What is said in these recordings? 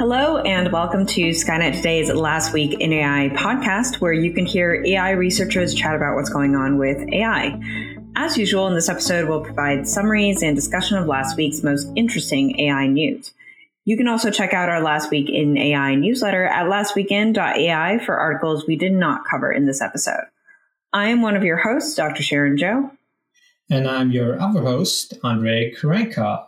Hello, and welcome to Skynet Today's Last Week in AI podcast, where you can hear AI researchers chat about what's going on with AI. As usual, in this episode, we'll provide summaries and discussion of last week's most interesting AI news. You can also check out our Last Week in AI newsletter at lastweekin.ai for articles we did not cover in this episode. I am one of your hosts, Dr. Sharon Zhou. And I'm your other host, Andrei Kurenkov.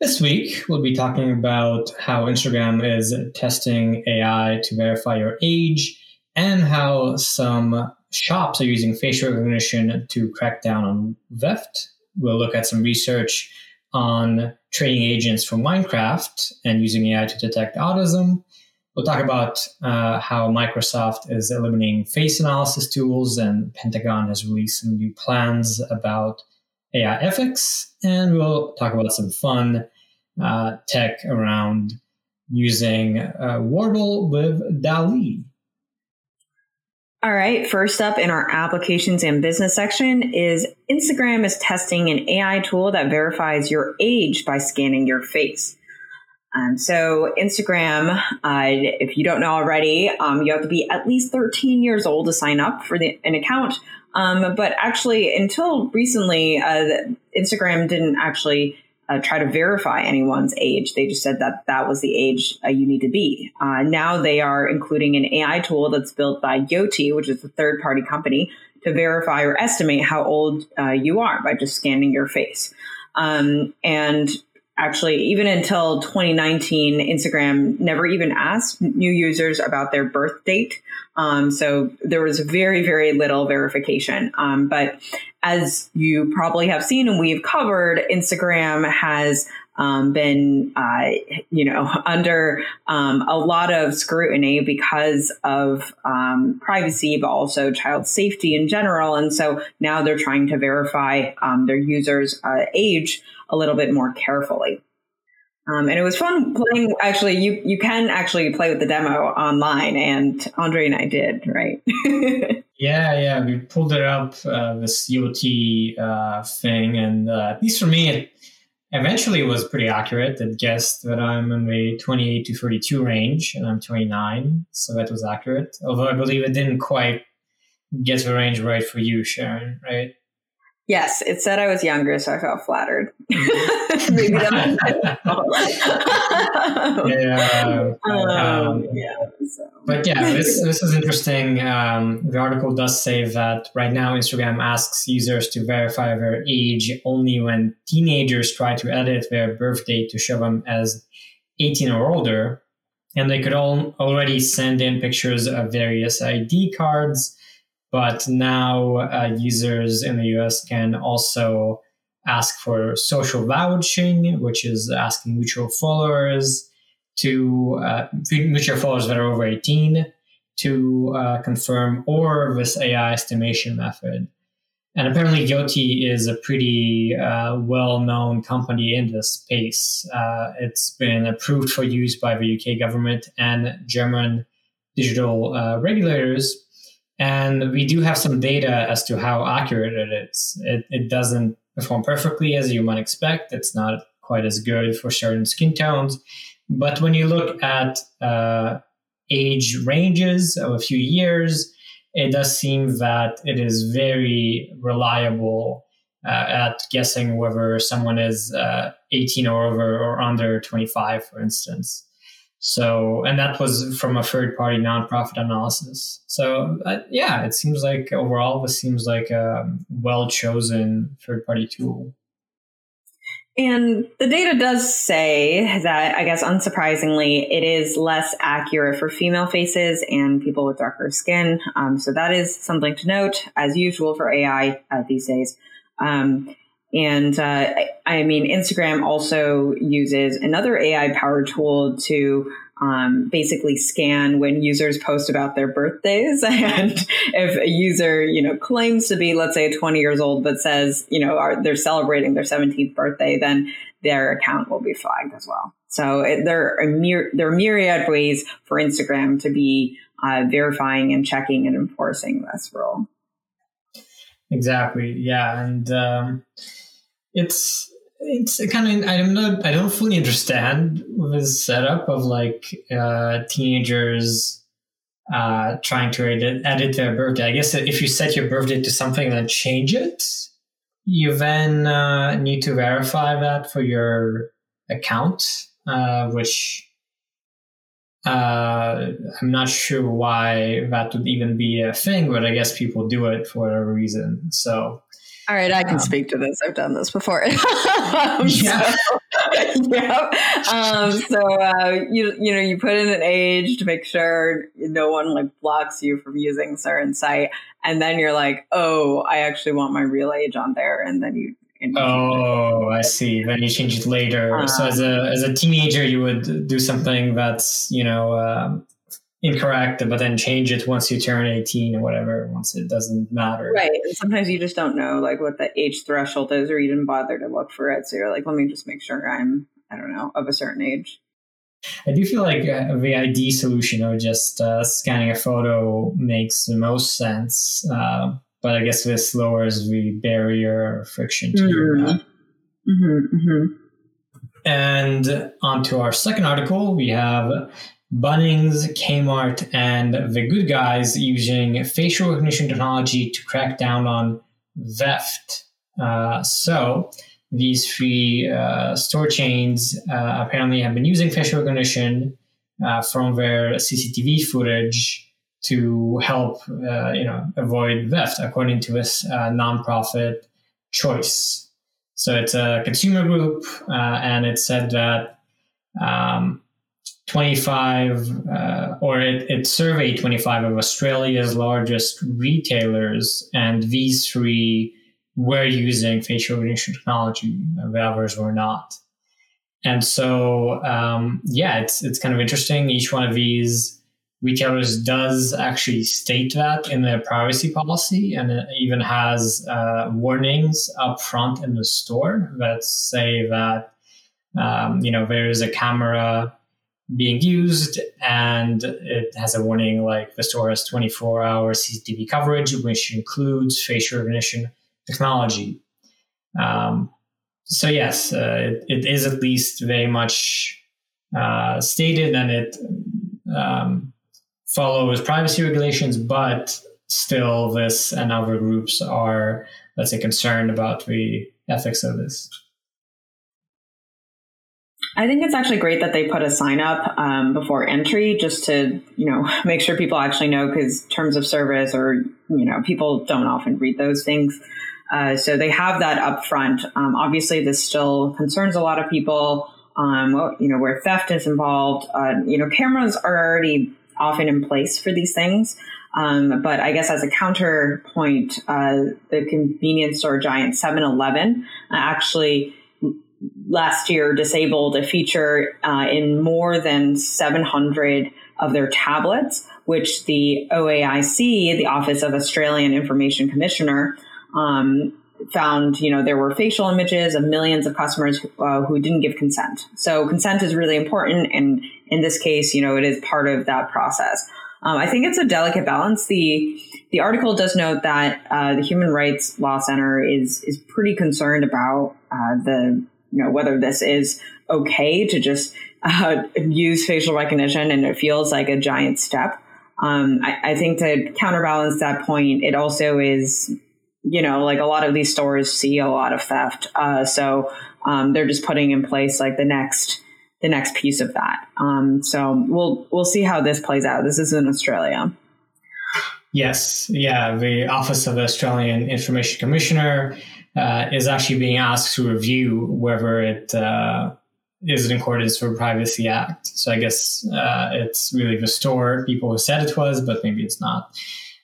This week, we'll be talking about how Instagram is testing AI to verify your age and how some shops are using facial recognition to crack down on theft. We'll look at some research on training agents for Minecraft and using AI to detect autism. We'll talk about uh, how Microsoft is eliminating face analysis tools, and Pentagon has released some new plans about AI ethics, and we'll talk about some fun uh, tech around using uh, Wordle with DALL-E. All right, first up in our applications and business section is Instagram is testing an AI tool that verifies your age by scanning your face. Um, so Instagram, uh, if you don't know already, um, you have to be at least 13 years old to sign up for the, an account. Um, but actually, until recently, uh, Instagram didn't actually uh, try to verify anyone's age. They just said that that was the age uh, you need to be. Uh, now they are including an AI tool that's built by Yoti, which is a third party company, to verify or estimate how old uh, you are by just scanning your face. Um, and actually, even until 2019, Instagram never even asked new users about their birth date. Um, so there was very, very little verification. Um, but as you probably have seen and we've covered, Instagram has um, been, uh, you know, under um, a lot of scrutiny because of um, privacy, but also child safety in general. And so now they're trying to verify um, their users' uh, age a little bit more carefully. Um, and it was fun playing. Actually, you you can actually play with the demo online, and Andre and I did, right? yeah, yeah, we pulled it up uh, this Yoti uh, thing, and uh, at least for me, it eventually it was pretty accurate. It guessed that I'm in the 28 to 32 range, and I'm 29, so that was accurate. Although I believe it didn't quite get the range right for you, Sharon, right? Yes, it said I was younger, so I felt flattered. Maybe that yeah. Um, um, yeah. So. But yeah, this this is interesting. Um, the article does say that right now Instagram asks users to verify their age only when teenagers try to edit their birth date to show them as 18 or older, and they could all already send in pictures of various ID cards but now uh, users in the US can also ask for social vouching, which is asking mutual followers to uh, mutual followers that are over 18 to uh, confirm or this AI estimation method. And apparently, Yoti is a pretty uh, well known company in this space. Uh, it's been approved for use by the UK government and German digital uh, regulators and we do have some data as to how accurate it is. It, it doesn't perform perfectly as you might expect. It's not quite as good for certain skin tones. But when you look at uh, age ranges of a few years, it does seem that it is very reliable uh, at guessing whether someone is uh, 18 or over or under 25, for instance. So, and that was from a third party nonprofit analysis. So, uh, yeah, it seems like overall this seems like a well chosen third party tool. And the data does say that, I guess unsurprisingly, it is less accurate for female faces and people with darker skin. Um, so that is something to note, as usual for AI uh, these days. Um, and uh, I mean, Instagram also uses another AI powered tool to um, basically scan when users post about their birthdays. And if a user, you know, claims to be, let's say, 20 years old, but says, you know, are, they're celebrating their 17th birthday, then their account will be flagged as well. So it, there are myr- there are myriad ways for Instagram to be uh, verifying and checking and enforcing this rule. Exactly. Yeah, and um, it's it's kind of I'm not I don't fully understand the setup of like uh, teenagers uh, trying to edit, edit their birthday. I guess if you set your birthday to something and change it, you then uh, need to verify that for your account, uh, which uh, I'm not sure why that would even be a thing, but I guess people do it for whatever reason. So all right, I can um, speak to this. I've done this before. um, yeah. So, yep. Um, so uh, you you know you put in an age to make sure no one like blocks you from using certain site, and then you're like, oh, I actually want my real age on there, and then you. oh, I see. Then you change it later. so as a um, as a teenager, you would do something that's you know um, incorrect, but then change it once you turn 18 or whatever, once it doesn't matter. Right. And sometimes you just don't know like what the age threshold is, or you didn't bother to look for it. So you're like, let me just make sure I'm, I don't know, of a certain age. I do feel like uh, the ID solution of just uh, scanning a photo makes the most sense. Uh, but I guess this lowers the barrier or friction to mm-hmm. that. Mm-hmm, mm-hmm. And on to our second article, we have Bunnings, Kmart, and the good guys using facial recognition technology to crack down on theft. Uh, so, these three uh, store chains uh, apparently have been using facial recognition uh, from their CCTV footage to help, uh, you know, avoid theft, according to this uh, nonprofit Choice. So it's a consumer group, and it said that um, 25, uh, or it, it, surveyed 25 of Australia's largest retailers, and these three were using facial recognition technology, the others were not. And so, um, yeah, it's it's kind of interesting. Each one of these retailers does actually state that in their privacy policy, and it even has uh, warnings up front in the store that say that um, you know there is a camera being used and it has a warning like the store has 24 hour CCTV coverage, which includes facial recognition technology. Um, so yes, uh, it, it is at least very much uh, stated and it um, follows privacy regulations, but still this and other groups are, let's say, concerned about the ethics of this. I think it's actually great that they put a sign up um, before entry just to, you know, make sure people actually know because terms of service or, you know, people don't often read those things. Uh, so they have that up front. Um, obviously, this still concerns a lot of people, um, you know, where theft is involved. Uh, you know, cameras are already often in place for these things. Um, but I guess as a counterpoint, uh, the convenience store giant 7 Eleven actually last year disabled a feature uh, in more than 700 of their tablets, which the OAIC, the Office of Australian Information Commissioner, um, found you know there were facial images of millions of customers uh, who didn't give consent. So consent is really important, and in this case, you know it is part of that process. Um, I think it's a delicate balance. The the article does note that uh, the Human Rights Law Center is is pretty concerned about uh, the you know, whether this is okay to just uh, use facial recognition and it feels like a giant step. Um, I, I, think to counterbalance that point, it also is, you know, like a lot of these stores see a lot of theft. Uh, so um, they're just putting in place like the next the next piece of that. Um, so we'll we'll see how this plays out. This is in Australia. Yes, yeah, the Office of the Australian Information Commissioner uh, is actually being asked to review whether it uh, is in accordance with Privacy Act. So I guess uh, it's really the store people who said it was, but maybe it's not.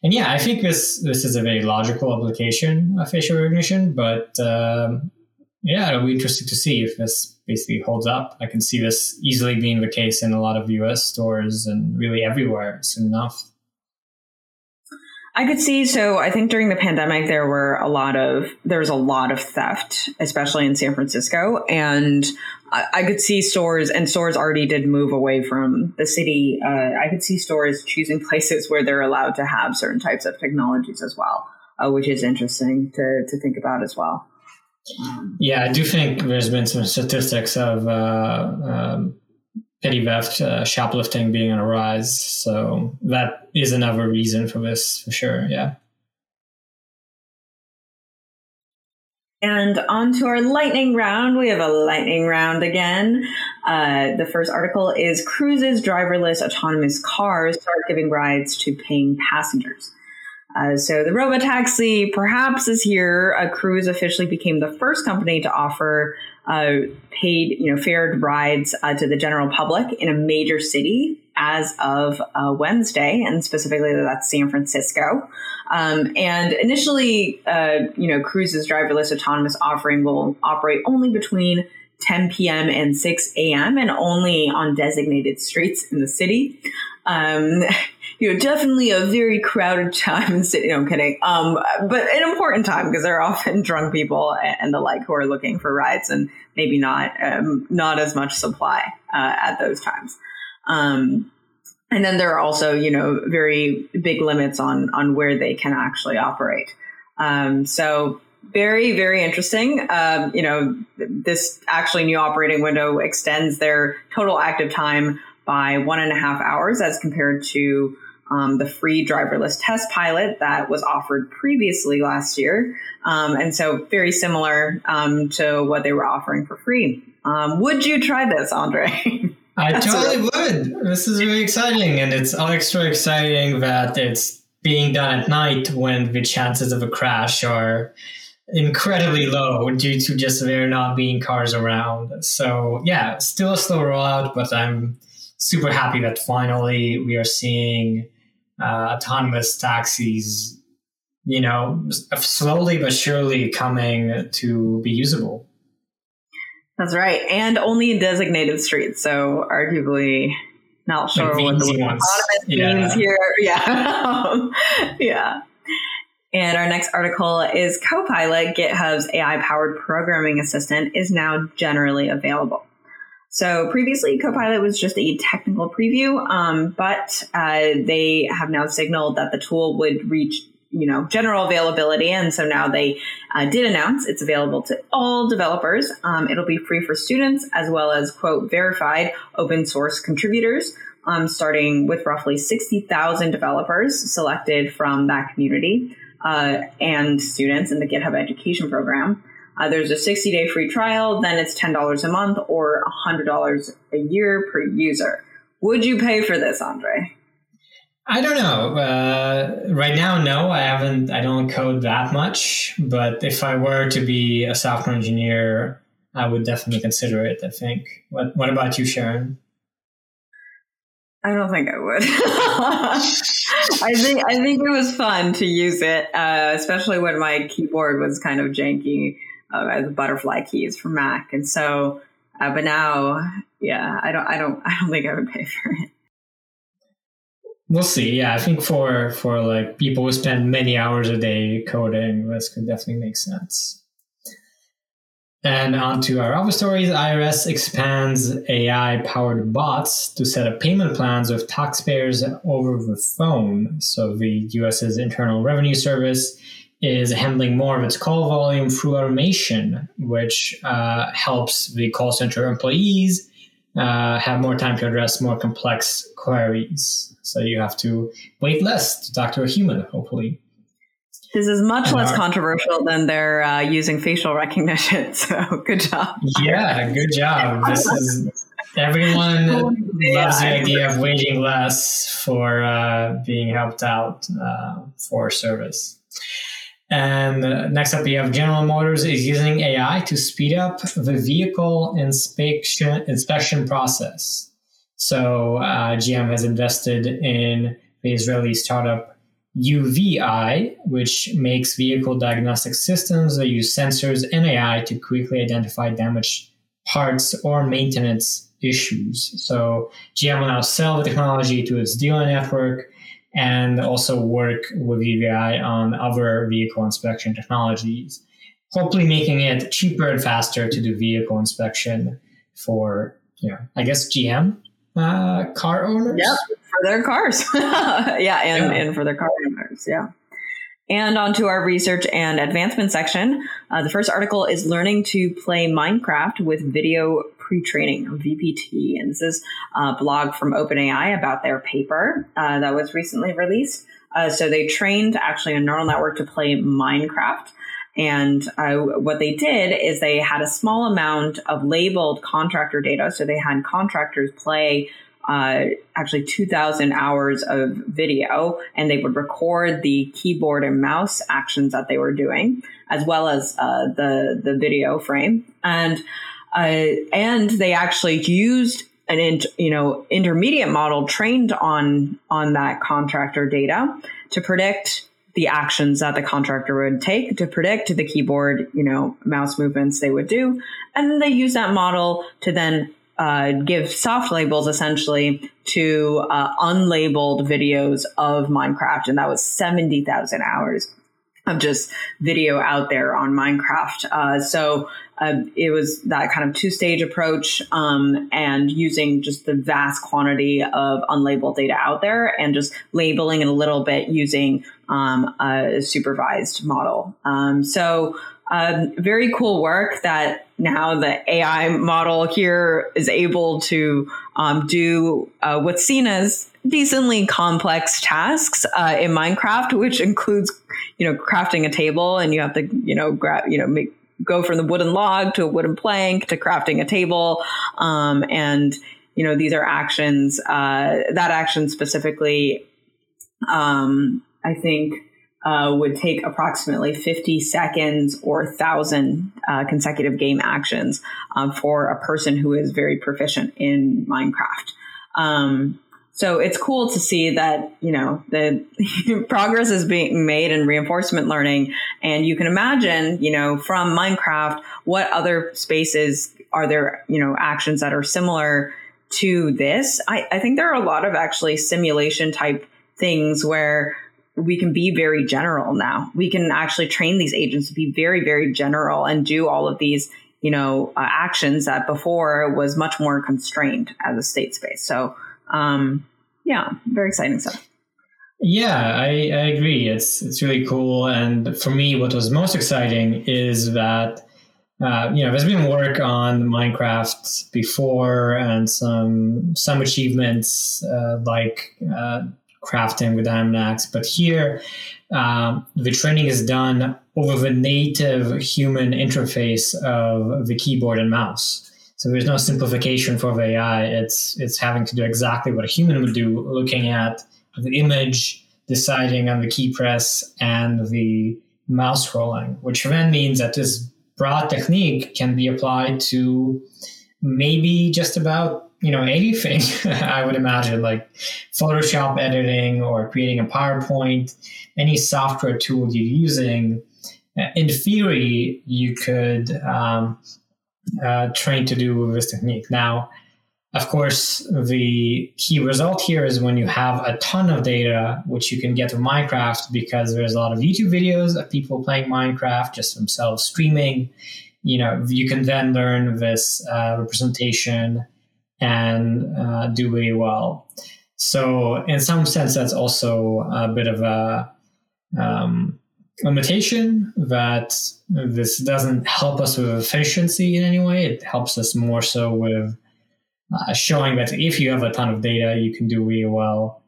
And yeah, I think this this is a very logical application of facial recognition, but um, yeah, it'll be interesting to see if this basically holds up. I can see this easily being the case in a lot of US stores and really everywhere soon enough. I could see. So I think during the pandemic, there were a lot of, there was a lot of theft, especially in San Francisco. And I, I could see stores and stores already did move away from the city. Uh, I could see stores choosing places where they're allowed to have certain types of technologies as well, uh, which is interesting to, to think about as well. Yeah, I do think there's been some statistics of uh, um, petty theft, uh, shoplifting being on a rise. So that is another reason for this, for sure. Yeah. And on to our lightning round. We have a lightning round again. Uh, the first article is Cruise's driverless autonomous cars start giving rides to paying passengers. Uh, so the robotaxi perhaps is here. A Cruise officially became the first company to offer uh, paid, you know, fared rides uh, to the general public in a major city as of uh, Wednesday, and specifically that's San Francisco. Um, and initially, uh, you know, Cruise's driverless autonomous offering will operate only between 10 p.m. and 6 a.m. and only on designated streets in the city. Um, you know, definitely a very crowded time in city. No, I'm kidding. Um, but an important time because there are often drunk people and the like who are looking for rides and maybe not, um, not as much supply, uh, at those times. Um, and then there are also, you know, very big limits on, on where they can actually operate. Um, so very, very interesting. Um, you know, this actually new operating window extends their total active time by one and a half hours as compared to um, the free driverless test pilot that was offered previously last year. Um, and so very similar um, to what they were offering for free. Um, would you try this, Andre? I totally would. This is really exciting. And it's extra exciting that it's being done at night when the chances of a crash are incredibly low due to just there not being cars around. So yeah, still a slow rollout, but I'm super happy that finally we are seeing uh, autonomous taxis, you know, slowly but surely coming to be usable. That's right, and only in designated streets. So arguably, not sure like what the autonomous yeah. means here. Yeah, yeah. And our next article is Copilot, GitHub's AI powered programming assistant, is now generally available. So previously, Copilot was just a technical preview, um, but uh, they have now signaled that the tool would reach you know general availability. And so now they uh, did announce it's available to all developers. Um, it'll be free for students as well as quote verified open source contributors um, starting with roughly 60000 developers selected from that community uh, and students in the github education program uh, there's a 60 day free trial, then it's $10 a month or $100 a year per user. Would you pay for this, Andre? I don't know. Uh, right now, no, I haven't, I don't code that much. But if I were to be a software engineer, I would definitely consider it, I think. What, what about you, Sharon? I don't think I would. I think I think it was fun to use it, uh, especially when my keyboard was kind of janky uh, as butterfly keys for Mac. And so, uh, but now, yeah, I don't, I don't, I don't think I would pay for it. We'll see. Yeah, I think for for like people who spend many hours a day coding, this could definitely make sense. And on to our other stories. IRS expands AI powered bots to set up payment plans with taxpayers over the phone. So the US's Internal Revenue Service is handling more of its call volume through automation, which uh, helps the call center employees uh, have more time to address more complex queries. So you have to wait less to talk to a human, hopefully. This is much and less our, controversial than they're uh, using facial recognition. So good job. Yeah, good job. This is everyone loves the idea of waiting less for uh, being helped out uh, for service. And uh, next up, we have General Motors is using AI to speed up the vehicle inspection inspection process. So uh, GM has invested in the Israeli startup UVeye, which makes vehicle diagnostic systems that use sensors and AI to quickly identify damaged parts or maintenance issues. So GM will now sell the technology to its dealer network and also work with UVeye on other vehicle inspection technologies, hopefully making it cheaper and faster to do vehicle inspection for, you know, I guess GM uh, car owners. Yeah, for their cars. yeah, and, yeah. and for their car owners. Yeah. And onto our research and advancement section. Uh, the first article is learning to play Minecraft with video pre-training or VPT. And this is a blog from OpenAI about their paper uh, that was recently released. Uh, so they trained actually a neural network to play Minecraft. And uh, what they did is they had a small amount of labeled contractor data. So they had contractors play uh, actually 2,000 hours of video, and they would record the keyboard and mouse actions that they were doing, as well as uh, the the video frame. And uh, and they actually used an in, you know intermediate model trained on on that contractor data to predict the actions that the contractor would take to predict the keyboard you know mouse movements they would do and then they use that model to then uh, give soft labels essentially to uh, unlabeled videos of Minecraft, and that was seventy thousand hours of just video out there on Minecraft. Uh, so uh, it was that kind of two stage approach um, and using just the vast quantity of unlabeled data out there and just labeling it a little bit using um, a supervised model. Um, so um, very cool work that now the AI model here is able to um, do uh, what's seen as decently complex tasks uh, in Minecraft, which includes, you know, crafting a table, and you have to, you know, grab, you know, make go from the wooden log to a wooden plank to crafting a table, um, and you know, these are actions. Uh, that action specifically, um, I think uh, would take approximately 50 seconds or 1,000 uh, consecutive game actions um, for a person who is very proficient in Minecraft. So it's cool to see that, you know, the progress is being made in reinforcement learning. And you can imagine, you know, from Minecraft, what other spaces are there, you know, actions that are similar to this? I, I think there are a lot of actually simulation type things where we can be very general now. We can actually train these agents to be very, very general and do all of these, you know, uh, actions that before was much more constrained as a state space. So, um, yeah, very exciting stuff. Yeah, I, I agree. It's it's really cool. And for me, what was most exciting is that uh, you know there's been work on Minecraft before, and some some achievements uh, like uh, crafting with Diamond Axe, But here, um, the training is done over the native human interface of the keyboard and mouse. So there's no simplification for the AI. It's it's having to do exactly what a human would do, looking at the image, deciding on the key press and the mouse scrolling, which then means that this broad technique can be applied to maybe just about you know anything i would imagine like photoshop editing or creating a powerpoint any software tool you're using in theory you could um, uh, train to do with this technique now of course the key result here is when you have a ton of data which you can get from minecraft because there's a lot of youtube videos of people playing minecraft just themselves streaming you know you can then learn this uh, representation and uh, do really well. So, in some sense, that's also a bit of a um, limitation that this doesn't help us with efficiency in any way. It helps us more so with uh, showing that if you have a ton of data, you can do really well.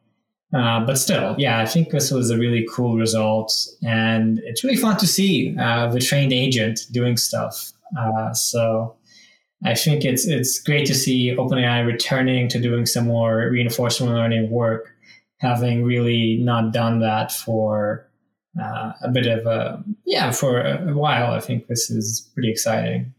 Uh, but still, yeah, I think this was a really cool result, and it's really fun to see uh, the trained agent doing stuff. Uh, so I think it's it's great to see OpenAI returning to doing some more reinforcement learning work, having really not done that for uh, a bit of a yeah for a while. I think this is pretty exciting.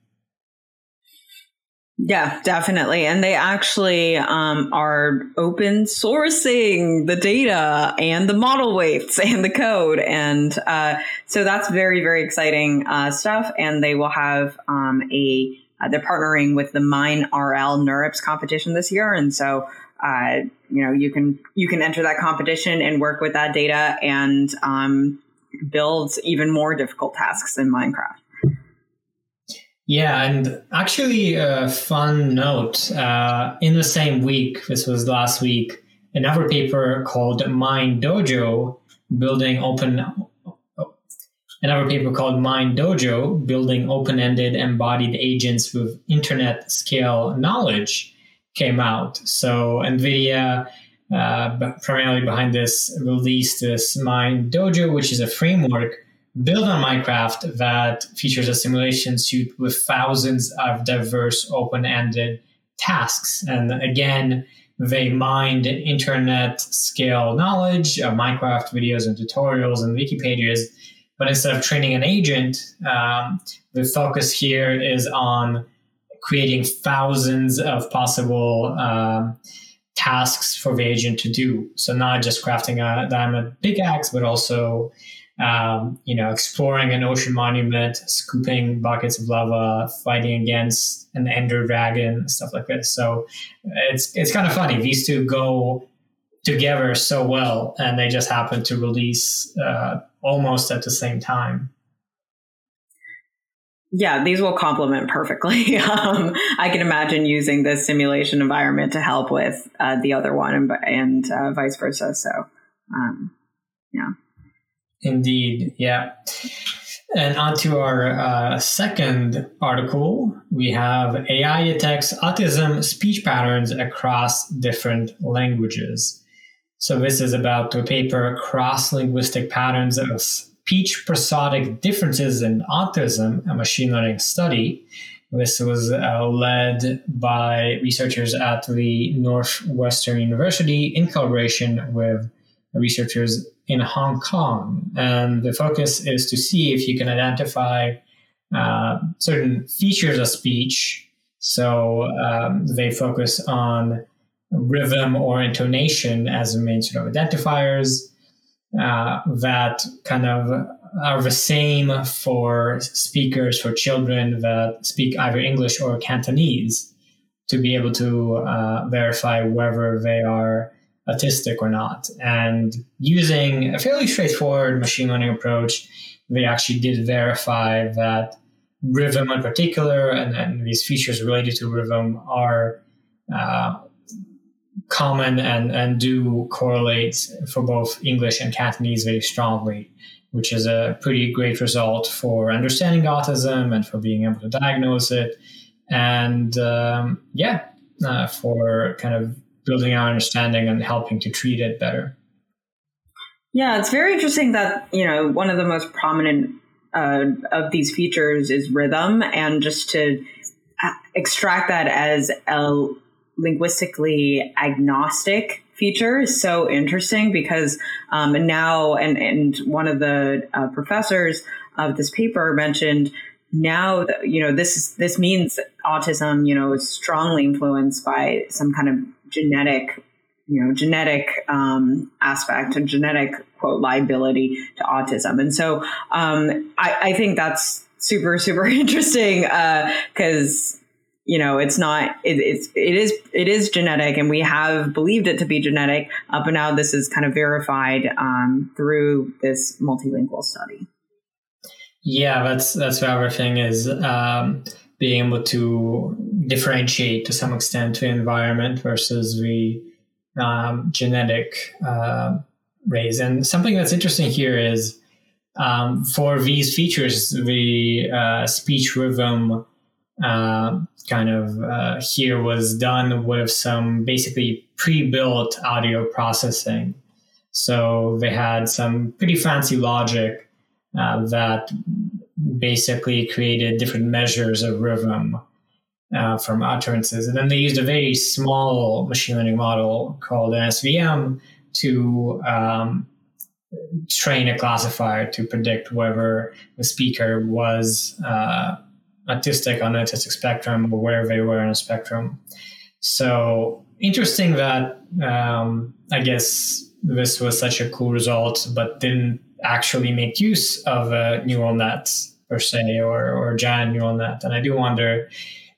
Yeah, definitely. And they actually um, are open sourcing the data and the model weights and the code. And uh, so that's very, very exciting uh, stuff. And they will have um, a uh, they're partnering with the Mine RL NeurIPS competition this year, and so uh, you know you can you can enter that competition and work with that data and um, build even more difficult tasks in Minecraft. Yeah, and actually, a fun note uh, in the same week, this was last week, another paper called Mine Dojo Building Open another paper called MineDojo, Building Open-Ended Embodied Agents with Internet Scale Knowledge came out. So NVIDIA, uh, primarily behind this, released this MineDojo, which is a framework built on Minecraft that features a simulation suite with thousands of diverse open-ended tasks. And again, they mined internet scale knowledge of Minecraft videos and tutorials and wiki pages. But instead of training an agent, um, the focus here is on creating thousands of possible um, tasks for the agent to do. So not just crafting a diamond pickaxe, but also um, you know, exploring an ocean monument, scooping buckets of lava, fighting against an ender dragon, stuff like this. So it's it's kind of funny. These two go together so well, and they just happen to release uh, almost at the same time. Yeah, these will complement perfectly. um, I can imagine using this simulation environment to help with uh, the other one and, and uh, vice versa. So, um, yeah. Indeed, yeah. And on to our uh, second article, we have AI detects autism speech patterns across different languages. So this is about the paper Cross Linguistic Patterns of Speech Prosodic Differences in Autism, a machine learning study. This was uh, led by researchers at the Northwestern University in collaboration with researchers in Hong Kong. And the focus is to see if you can identify uh, certain features of speech. So um, they focus on rhythm or intonation as the main sort of identifiers uh, that kind of are the same for speakers for children that speak either English or Cantonese to be able to uh, verify whether they are autistic or not. And using a fairly straightforward machine learning approach, they actually did verify that rhythm in particular and, and these features related to rhythm are uh, common and, and do correlate for both English and Cantonese very strongly, which is a pretty great result for understanding autism and for being able to diagnose it. And um, yeah, uh, for kind of building our understanding and helping to treat it better. Yeah, it's very interesting that, you know, one of the most prominent uh, of these features is rhythm, and just to uh, extract that as a linguistically agnostic feature is so interesting because um, now, and, and one of the uh, professors of this paper mentioned now that, you know this is this means autism you know is strongly influenced by some kind of genetic you know genetic um, aspect and genetic quote liability to autism. And so um, I, I, think that's super super interesting because uh, you know it's not it, it's it is it is genetic and we have believed it to be genetic up but now this is kind of verified um, through this multilingual study yeah that's that's the other thing is um, being able to differentiate to some extent the environment versus the um, genetic uh. And something that's interesting here is um, for these features, the uh, speech rhythm uh, kind of uh, here was done with some basically pre-built audio processing. So they had some pretty fancy logic uh, that basically created different measures of rhythm uh, from utterances. And then they used a very small machine learning model called an SVM to um, train a classifier to predict whether the speaker was uh, autistic on the autistic spectrum or where they were on a spectrum. So interesting that um, I guess this was such a cool result, but didn't actually make use of a neural net per se or, or giant neural net. And I do wonder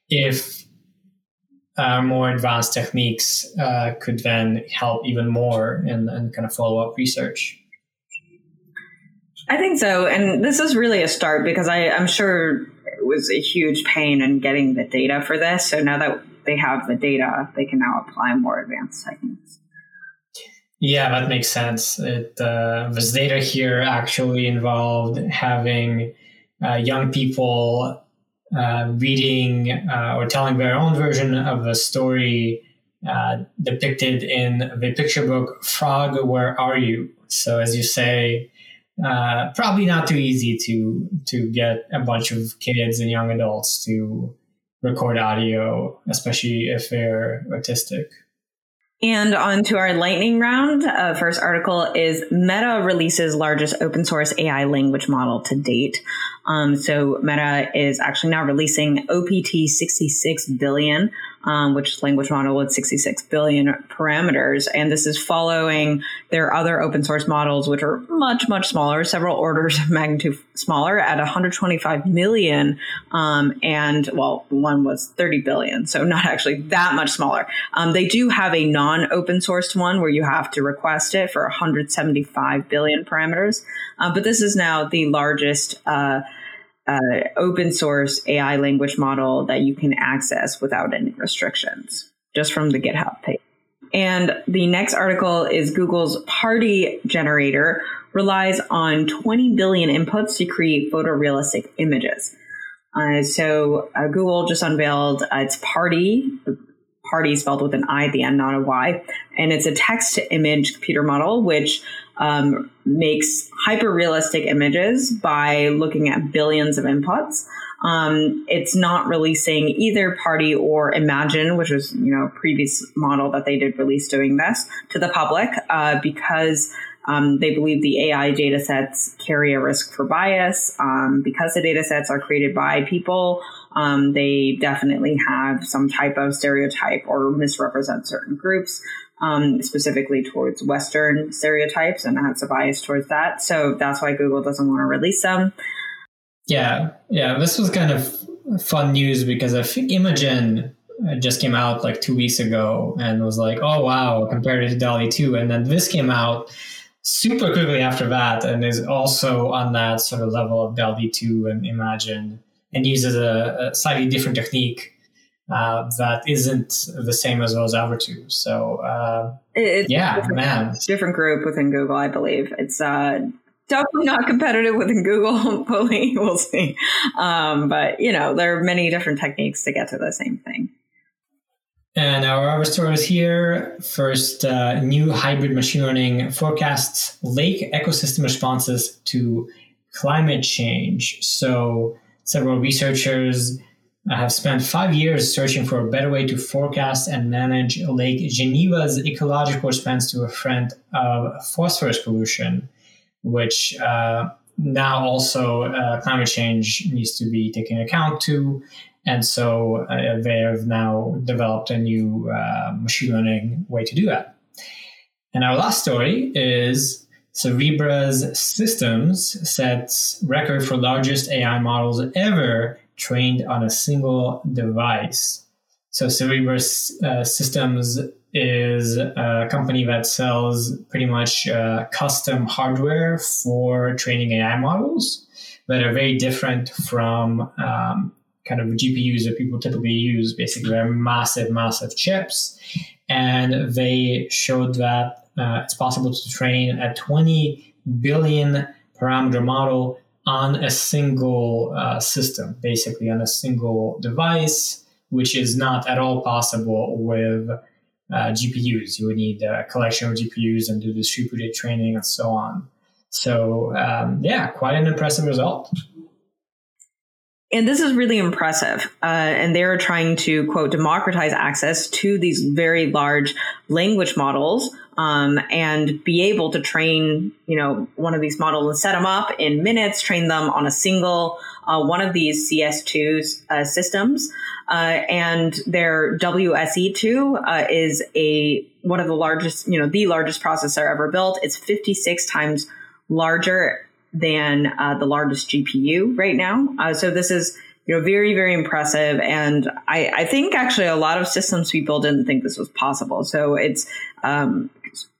if uh, more advanced techniques uh, could then help even more in, in kind of follow up research. I think so. And this is really a start because I, I'm sure was a huge pain in getting the data for this. So now that they have the data, they can now apply more advanced techniques. Yeah, that makes sense. It uh, this data here actually involved having uh, young people uh, reading uh, or telling their own version of a story uh, depicted in the picture book "Frog, Where Are You?" So, as you say, uh, probably not too easy to to get a bunch of kids and young adults to record audio, especially if they're autistic. And on to our lightning round. Uh, first article is Meta releases largest open source AI language model to date. Um, so Meta is actually now releasing OPT 66 billion, um, which language model with 66 billion parameters. And this is following their other open source models, which are much, much smaller, several orders of magnitude smaller at 125 million. Um, and well, one was 30 billion. So not actually that much smaller. Um, they do have a non open sourced one where you have to request it for 175 billion parameters. Uh, but this is now the largest, uh, uh, open source AI language model that you can access without any restrictions, just from the GitHub page. And the next article is Google's Parti generator relies on 20 billion inputs to create photorealistic images. Uh, so uh, Google just unveiled uh, its Parti, Parti spelled with an I at the end, not a Y, and it's a text to image computer model which um, makes hyper realistic images by looking at billions of inputs. Um, it's not releasing either Parti or Imagen, which was, you know, previous model that they did release doing this to the public, uh, because um, they believe the AI data sets carry a risk for bias. Um, because the data sets are created by people, um, they definitely have some type of stereotype or misrepresent certain groups um, specifically towards Western stereotypes and has a bias towards that. So that's why Google doesn't want to release them. Yeah, yeah, this was kind of fun news because I think Imagen uh, just came out like two weeks ago and was like, oh wow, compared to DALL-E 2. And then this came out super quickly after that and is also on that sort of level of DALL-E 2 and Imagen and uses a, a slightly different technique uh, that isn't the same as those other two. So uh, it's yeah, different, man, different group within Google, I believe. It's uh, definitely not competitive within Google. Hopefully, we'll see. Um, but you know, there are many different techniques to get to the same thing. And our other stories here. First, uh, new hybrid machine learning forecasts lake ecosystem responses to climate change. So, several researchers I have spent five years searching for a better way to forecast and manage Lake Geneva's ecological response to a threat of phosphorus pollution, which uh, now also uh, climate change needs to be taken account to. And so uh, they have now developed a new uh, machine learning way to do that. And our last story is Cerebras Systems sets record for largest AI models ever trained on a single device. So Cerebras uh, Systems is a company that sells pretty much uh, custom hardware for training AI models that are very different from um, kind of GPUs that people typically use. Basically, they're massive, massive chips. And they showed that uh, it's possible to train a 20 billion parameter model on a single uh, system, basically on a single device, which is not at all possible with uh, GPUs. You would need a collection of GPUs and do distributed training and so on. So, um, yeah, quite an impressive result. And this is really impressive. Uh, and they're trying to, quote, democratize access to these very large language models um, and be able to train, you know, one of these models and set them up in minutes, train them on a single uh, one of these CS2 uh, systems. Uh, and their WSE2 uh, is a one of the largest, you know, the largest processor ever built. It's 56 times larger than uh, the largest GPU right now. Uh, so this is you know, very, very impressive. And I, I think actually a lot of systems people didn't think this was possible. So it's um,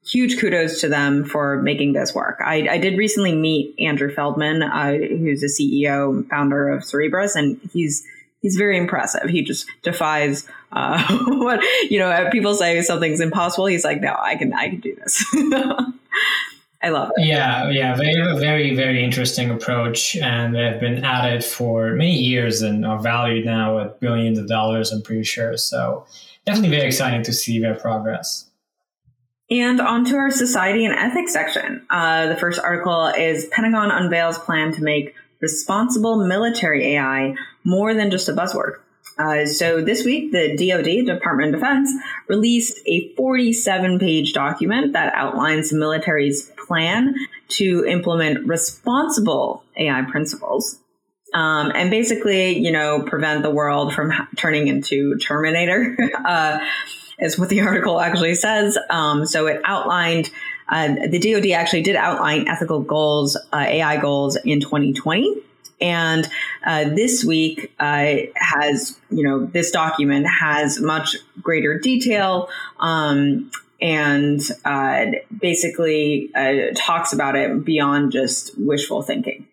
huge kudos to them for making this work. I, I did recently meet Andrew Feldman, uh, who's the CEO and founder of Cerebras, and he's he's very impressive. He just defies uh, what you know. People say something's impossible. He's like, no, I can, I can do this. I love it. Yeah, yeah, they have a very, very interesting approach, and they've been at it for many years and are valued now at billions of dollars. I'm pretty sure. So definitely very exciting to see their progress. And onto our society and ethics section. Uh, the first article is Pentagon unveils plan to make responsible military AI more than just a buzzword. Uh, so this week, the DoD, Department of Defense, released a 47 page document that outlines the military's plan to implement responsible AI principles. Um, and basically, you know, prevent the world from ha- turning into Terminator, uh, is what the article actually says. Um, so it outlined, uh, the DoD actually did outline ethical goals, uh, AI goals in 2020. And uh, this week uh, has, you know, this document has much greater detail um, and uh, basically uh, talks about it beyond just wishful thinking.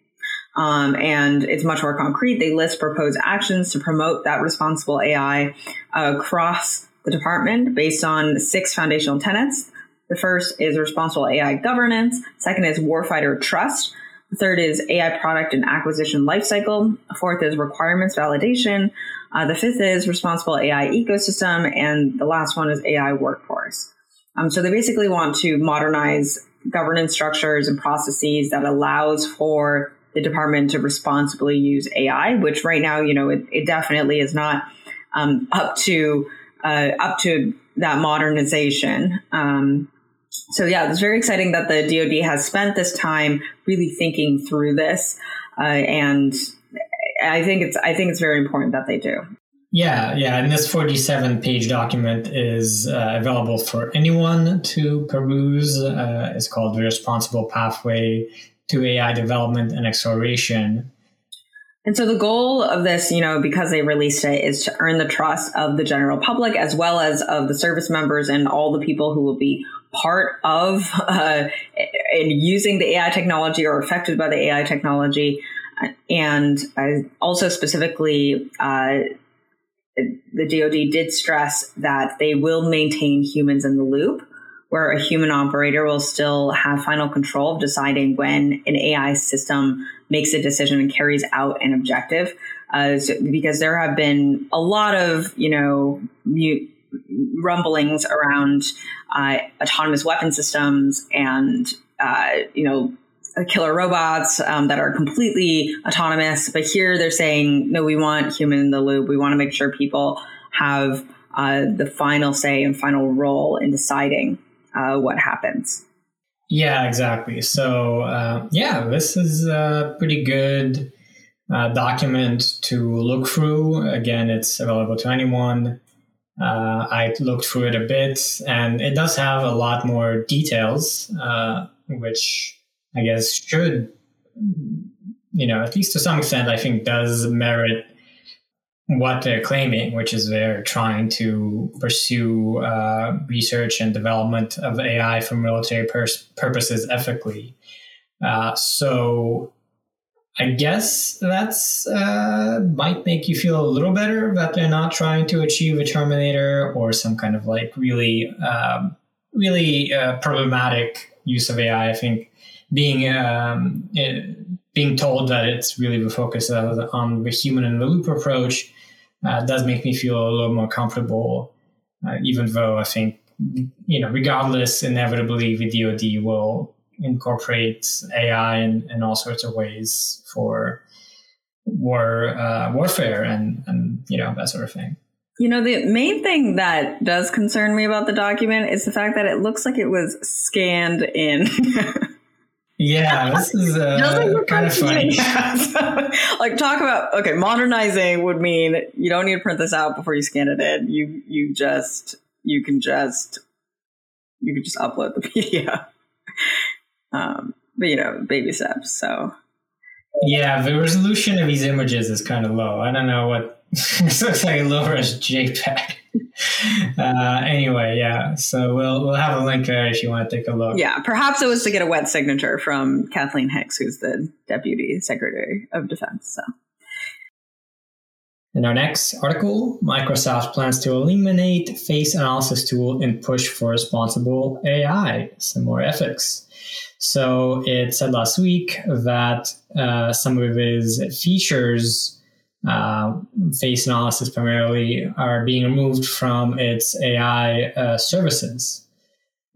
Um, and it's much more concrete. They list proposed actions to promote that responsible AI across the department based on six foundational tenets. The first is responsible AI governance. Second is warfighter trust. The third is AI product and acquisition lifecycle. Fourth is requirements validation. Uh, the fifth is responsible AI ecosystem. And the last one is AI workforce. Um, so they basically want to modernize governance structures and processes that allows for the department to responsibly use AI, which right now, you know, it, it definitely is not um, up to uh, up to that modernization. Um, so yeah, it's very exciting that the DoD has spent this time really thinking through this, uh, and I think it's I think it's very important that they do. Yeah, yeah, and this 47 page document is uh, available for anyone to peruse. Uh, it's called the Responsible Pathway to AI Development and Acceleration. And so the goal of this, you know, because they released it, is to earn the trust of the general public as well as of the service members and all the people who will be part of uh, in using the AI technology or affected by the AI technology. And also specifically, uh, the DoD did stress that they will maintain humans in the loop, where a human operator will still have final control of deciding when an AI system makes a decision and carries out an objective. Uh, so, because there have been a lot of, you know, mute rumblings around uh, autonomous weapon systems and, uh, you know, killer robots um, that are completely autonomous. But here they're saying, no, we want human in the loop. We want to make sure people have uh, the final say and final role in deciding uh, what happens. Yeah, exactly. So, uh, yeah, this is a pretty good uh, document to look through. Again, it's available to anyone. Uh, I looked through it a bit, and it does have a lot more details, uh, which I guess should, you know, at least to some extent, I think does merit what they're claiming, which is they're trying to pursue uh, research and development of AI for military pers- purposes ethically. Uh, so I guess that's uh, might make you feel a little better that they're not trying to achieve a Terminator or some kind of like really, um, really uh, problematic use of AI. I think being um, it, being told that it's really the focus on the human in the loop approach uh, does make me feel a little more comfortable, uh, even though I think, you know, regardless, inevitably the DoD will incorporate AI in, in all sorts of ways for war uh, warfare and, and, you know, that sort of thing. You know, the main thing that does concern me about the document is the fact that it looks like it was scanned in. Yeah, this is uh, kind of funny. Yeah, so, like, talk about okay, modernizing would mean you don't need to print this out before you scan it in. You you just you can just you can just upload the PDF. Um, but you know, baby steps. So yeah, the resolution of these images is kind of low. I don't know what this looks like a lower as JPEG. uh, anyway, yeah. So we'll we'll have a link there if you want to take a look. Yeah, perhaps it was to get a wet signature from Kathleen Hicks, who's the Deputy Secretary of Defense. So. In our next article, Microsoft plans to eliminate face analysis tool and push for responsible AI, some more ethics. So it said last week that uh, some of his features, uh, face analysis primarily, are being removed from its AI uh, services.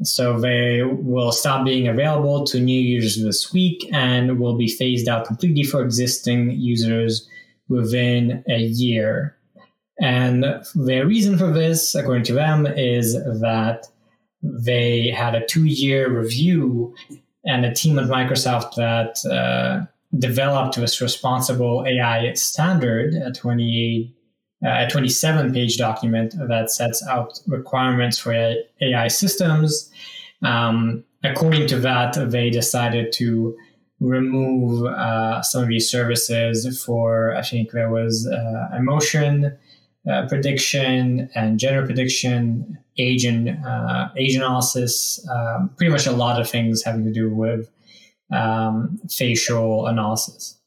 So they will stop being available to new users this week and will be phased out completely for existing users within a year. And the reason for this, according to them, is that they had a two year review and a team at Microsoft that uh, developed this responsible AI standard, a 28 uh, a 27 page document that sets out requirements for AI systems. Um, according to that, they decided to remove uh, some of these services for, I think there was uh, emotion uh, prediction and gender prediction, age and uh, age analysis, um, pretty much a lot of things having to do with um, facial analysis.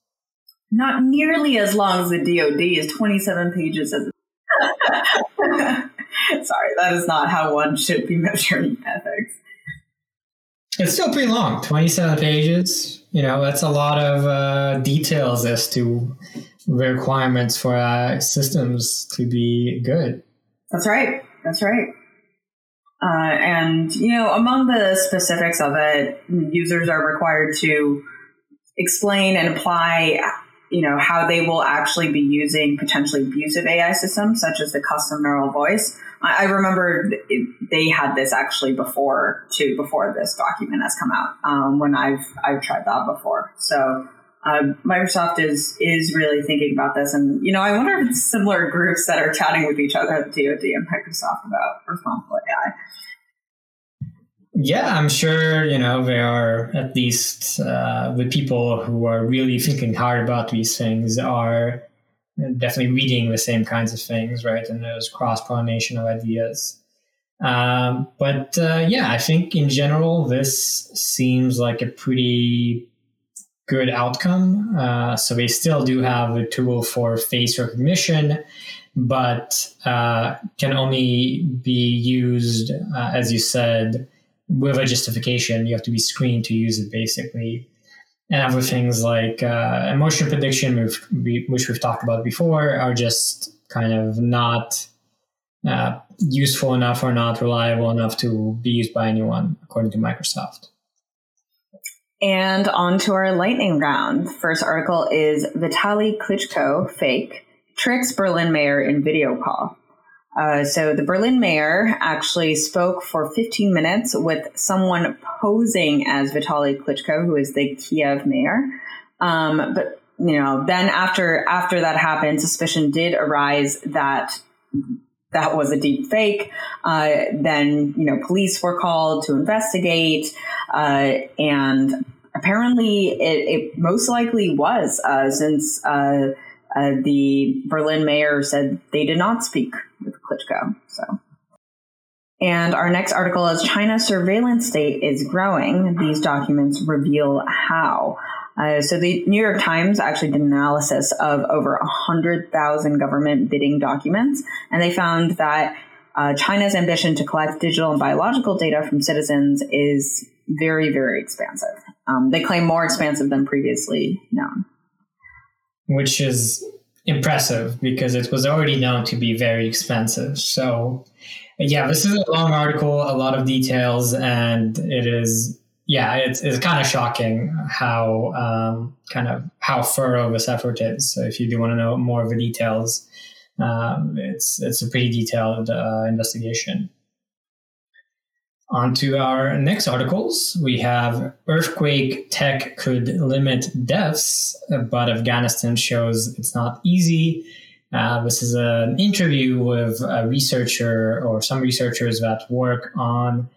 Not nearly as long as the DoD is 27 pages. As Sorry, that is not how one should be measuring ethics. It's still pretty long, 27 pages. You know, that's a lot of uh, details as to the requirements for uh, systems to be good. That's right. That's right. Uh, and, you know, among the specifics of it, users are required to explain and apply you know how they will actually be using potentially abusive AI systems such as the custom neural voice. I, I remember it, they had this actually before too before this document has come out um, when I've I've tried that before. So uh, Microsoft is is really thinking about this, and you know I wonder if it's similar groups that are chatting with each other at DoD and Microsoft about responsible AI. Yeah, I'm sure, you know, there are at least uh, the people who are really thinking hard about these things are definitely reading the same kinds of things, right? And there's cross pollination of ideas. Um, but uh, yeah, I think in general, this seems like a pretty good outcome. Uh, so they still do have a tool for face recognition, but uh, can only be used, uh, as you said, with a justification. You have to be screened to use it, basically. And other things like uh, emotion prediction, which we've talked about before, are just kind of not uh, useful enough or not reliable enough to be used by anyone, according to Microsoft. And on to our lightning round. First article is Vitaly Klitschko, fake, tricks Berlin mayor in video call. Uh, so the Berlin mayor actually spoke for 15 minutes with someone posing as Vitaly Klitschko, who is the Kiev mayor. Um, but you know, then after after that happened, suspicion did arise that that was a deep fake. Uh, then you know, police were called to investigate, uh, and apparently it, it, most likely was uh, since uh, uh, the Berlin mayor said they did not speak with Klitschko. So. And our next article is China's surveillance state is growing. These documents reveal how. Uh, so the New York Times actually did an analysis of over 100,000 government bidding documents, and they found that uh, China's ambition to collect digital and biological data from citizens is very, very expansive. Um, they claim more expansive than previously known. Which is impressive because it was already known to be very expensive. So, yeah, this is a long article, a lot of details, and it is, yeah, it's, it's kind of shocking how um, kind of how thorough this effort is. So, if you do want to know more of the details, um, it's it's a pretty detailed uh, investigation. On to our next articles. We have Earthquake Tech could limit deaths, but Afghanistan shows it's not easy. Uh, this is an interview with a researcher or some researchers that work on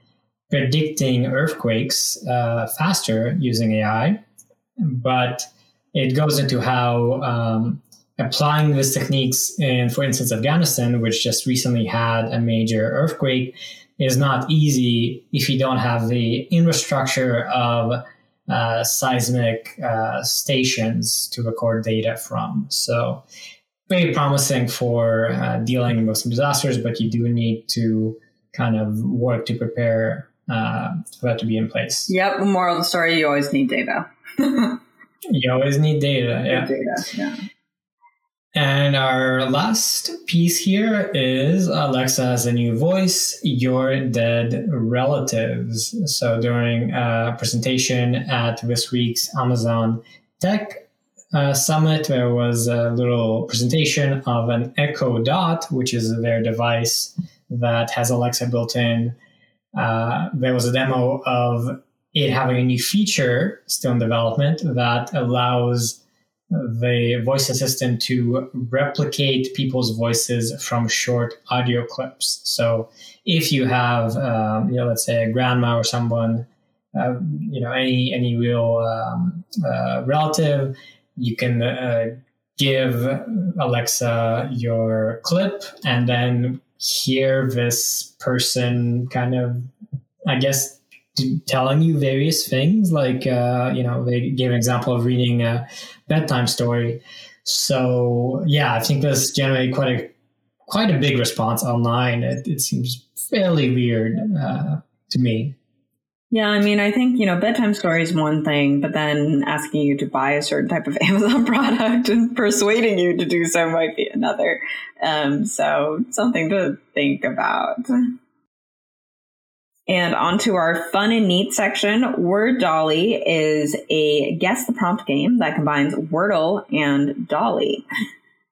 predicting earthquakes uh, faster using AI. But it goes into how um, applying these techniques in, for instance, Afghanistan, which just recently had a major earthquake, is not easy if you don't have the infrastructure of uh, seismic uh, stations to record data from. So very promising for uh, dealing with some disasters, but you do need to kind of work to prepare uh, for that to be in place. Yep. Moral of the story: you always need data. you always need data. Yeah. Data. Yeah. And our last piece here is Alexa has a new voice, your dead relatives. So during a presentation at this week's Amazon Tech uh, Summit, there was a little presentation of an Echo Dot, which is their device that has Alexa built in. Uh, there was a demo of it having a new feature still in development that allows the voice assistant to replicate people's voices from short audio clips. So if you have, um, you know, let's say a grandma or someone, uh, you know, any any real um, uh, relative, you can uh, give Alexa your clip and then hear this person kind of, I guess, telling you various things. Like, uh, you know, they gave an example of reading a bedtime story. So, yeah, I think this generated quite a quite a big response online. It, it seems fairly weird uh, to me. Yeah, I mean, I think, you know, bedtime story is one thing, but then asking you to buy a certain type of Amazon product and persuading you to do so might be another. Um, so, something to think about. And onto our fun and neat section. Word DALL-E is a guess the prompt game that combines Wordle and DALL-E.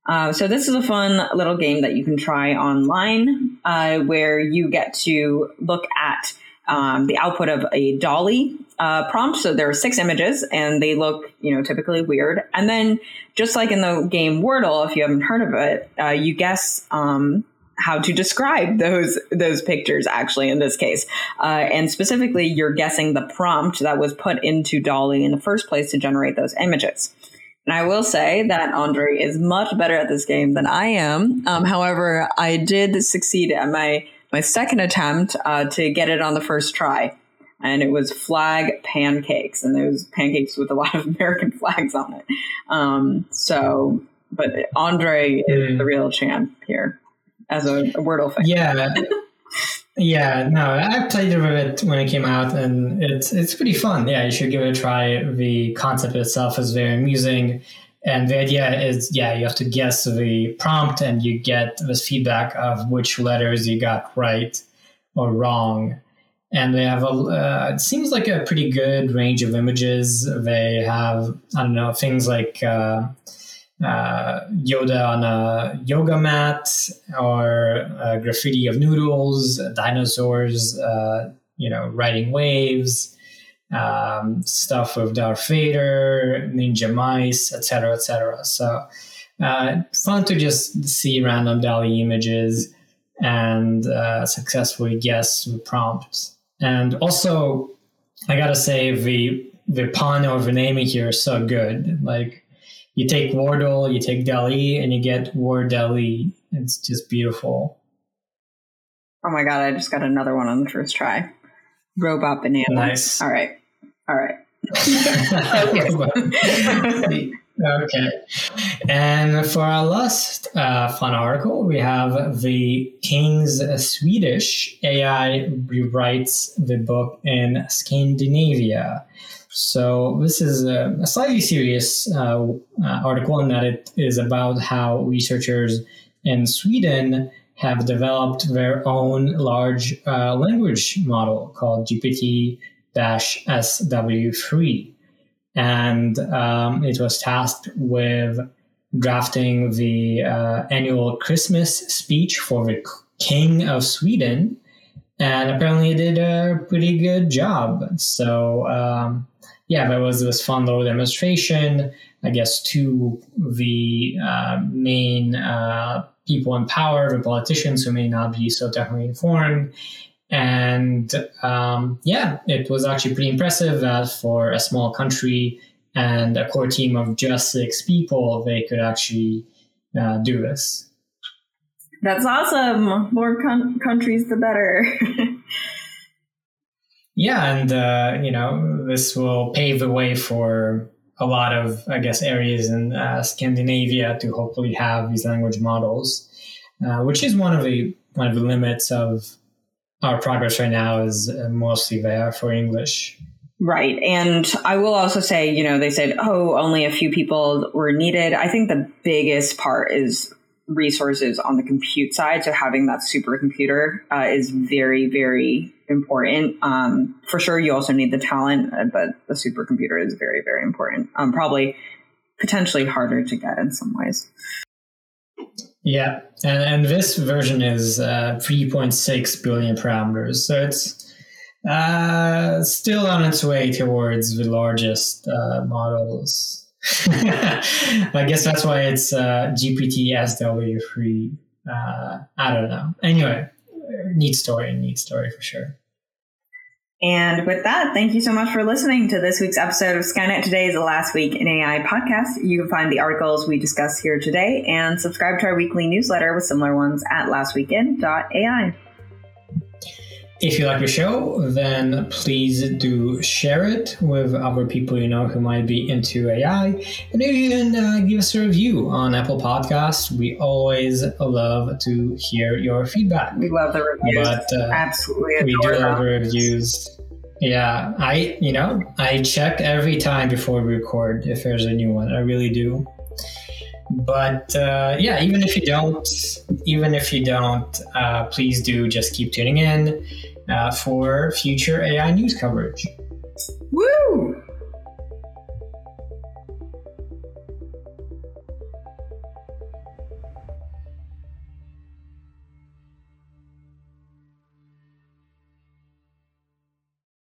Uh, so this is a fun little game that you can try online, uh, where you get to look at um, the output of a DALL-E uh, prompt. So there are six images, and they look, you know, typically weird. And then, just like in the game Wordle, if you haven't heard of it, uh, you guess um, how to describe those those pictures actually in this case uh, and specifically you're guessing the prompt that was put into DALL-E in the first place to generate those images and i will say that Andrey is much better at this game than i am um, however i did succeed at my my second attempt uh, to get it on the first try and it was flag pancakes and those pancakes with a lot of american flags on it um, so but Andrey is the mm. real champ here as a, a Wordle fan. Yeah. yeah, no, I played with it when it came out, and it's it's pretty fun. Yeah, you should give it a try. The concept itself is very amusing, and the idea is, yeah, you have to guess the prompt, and you get this feedback of which letters you got right or wrong. And they have a, uh, it seems like a pretty good range of images. They have, I don't know, things like uh, uh, Yoda on a yoga mat or graffiti of noodles, dinosaurs, uh, you know, riding waves, um, stuff with Darth Vader, ninja mice, etc., etc. So uh, fun to just see random DALL-E images and uh, successfully guess the prompts. And also, I gotta say the the pun or the naming here is so good. Like you take Wordle, you take DALL-E, and you get Word DALL-E. It's just beautiful. Oh my god, I just got another one on the first try. Robot banana. Nice. All right. All right. okay. And for our last uh, fun article, we have the King's Swedish AI rewrites the book in Scandinavia. So this is a, a slightly serious uh, uh, article in that it is about how researchers in Sweden have developed their own large uh, language model called GPT-SW3. And um, it was tasked with drafting the uh, annual Christmas speech for the King of Sweden. And apparently it did a pretty good job. So um, yeah, there was this fun little demonstration. I guess to the uh, main uh, people in power, the politicians who may not be so technically informed. And um, yeah, it was actually pretty impressive that for a small country and a core team of just six people, they could actually uh, do this. That's awesome. More con- countries, the better. Yeah, and uh, you know this will pave the way for a lot of, I guess, areas in uh, Scandinavia to hopefully have these language models, uh, which is one of the one of the limits of our progress right now is uh, mostly there for English. Right. And I will also say, you know, they said, oh, only a few people were needed. I think the biggest part is resources on the compute side. So having that supercomputer uh, is very, very important. Um, for sure, you also need the talent, uh, but the supercomputer is very, very important. Um, probably potentially harder to get in some ways. Yeah, and, and this version is uh, 3.6 billion parameters. So it's uh, still on its way towards the largest uh, models. I guess that's why it's uh, GPT SW3. Uh, I don't know. Anyway, neat story, neat story for sure. And with that, thank you so much for listening to this week's episode of Skynet Today's Last Week in AI podcast. You can find the articles we discussed here today and subscribe to our weekly newsletter with similar ones at lastweekin.ai. If you like the show, then please do share it with other people you know who might be into AI. And even uh, give us a review on Apple Podcasts. We always love to hear your feedback. We love the reviews. But, uh, Absolutely. We do love the reviews. Yeah, I, you know, I check every time before we record if there's a new one. I really do. But uh, yeah, even if you don't, even if you don't, uh, please do just keep tuning in uh, for future AI news coverage. Woo!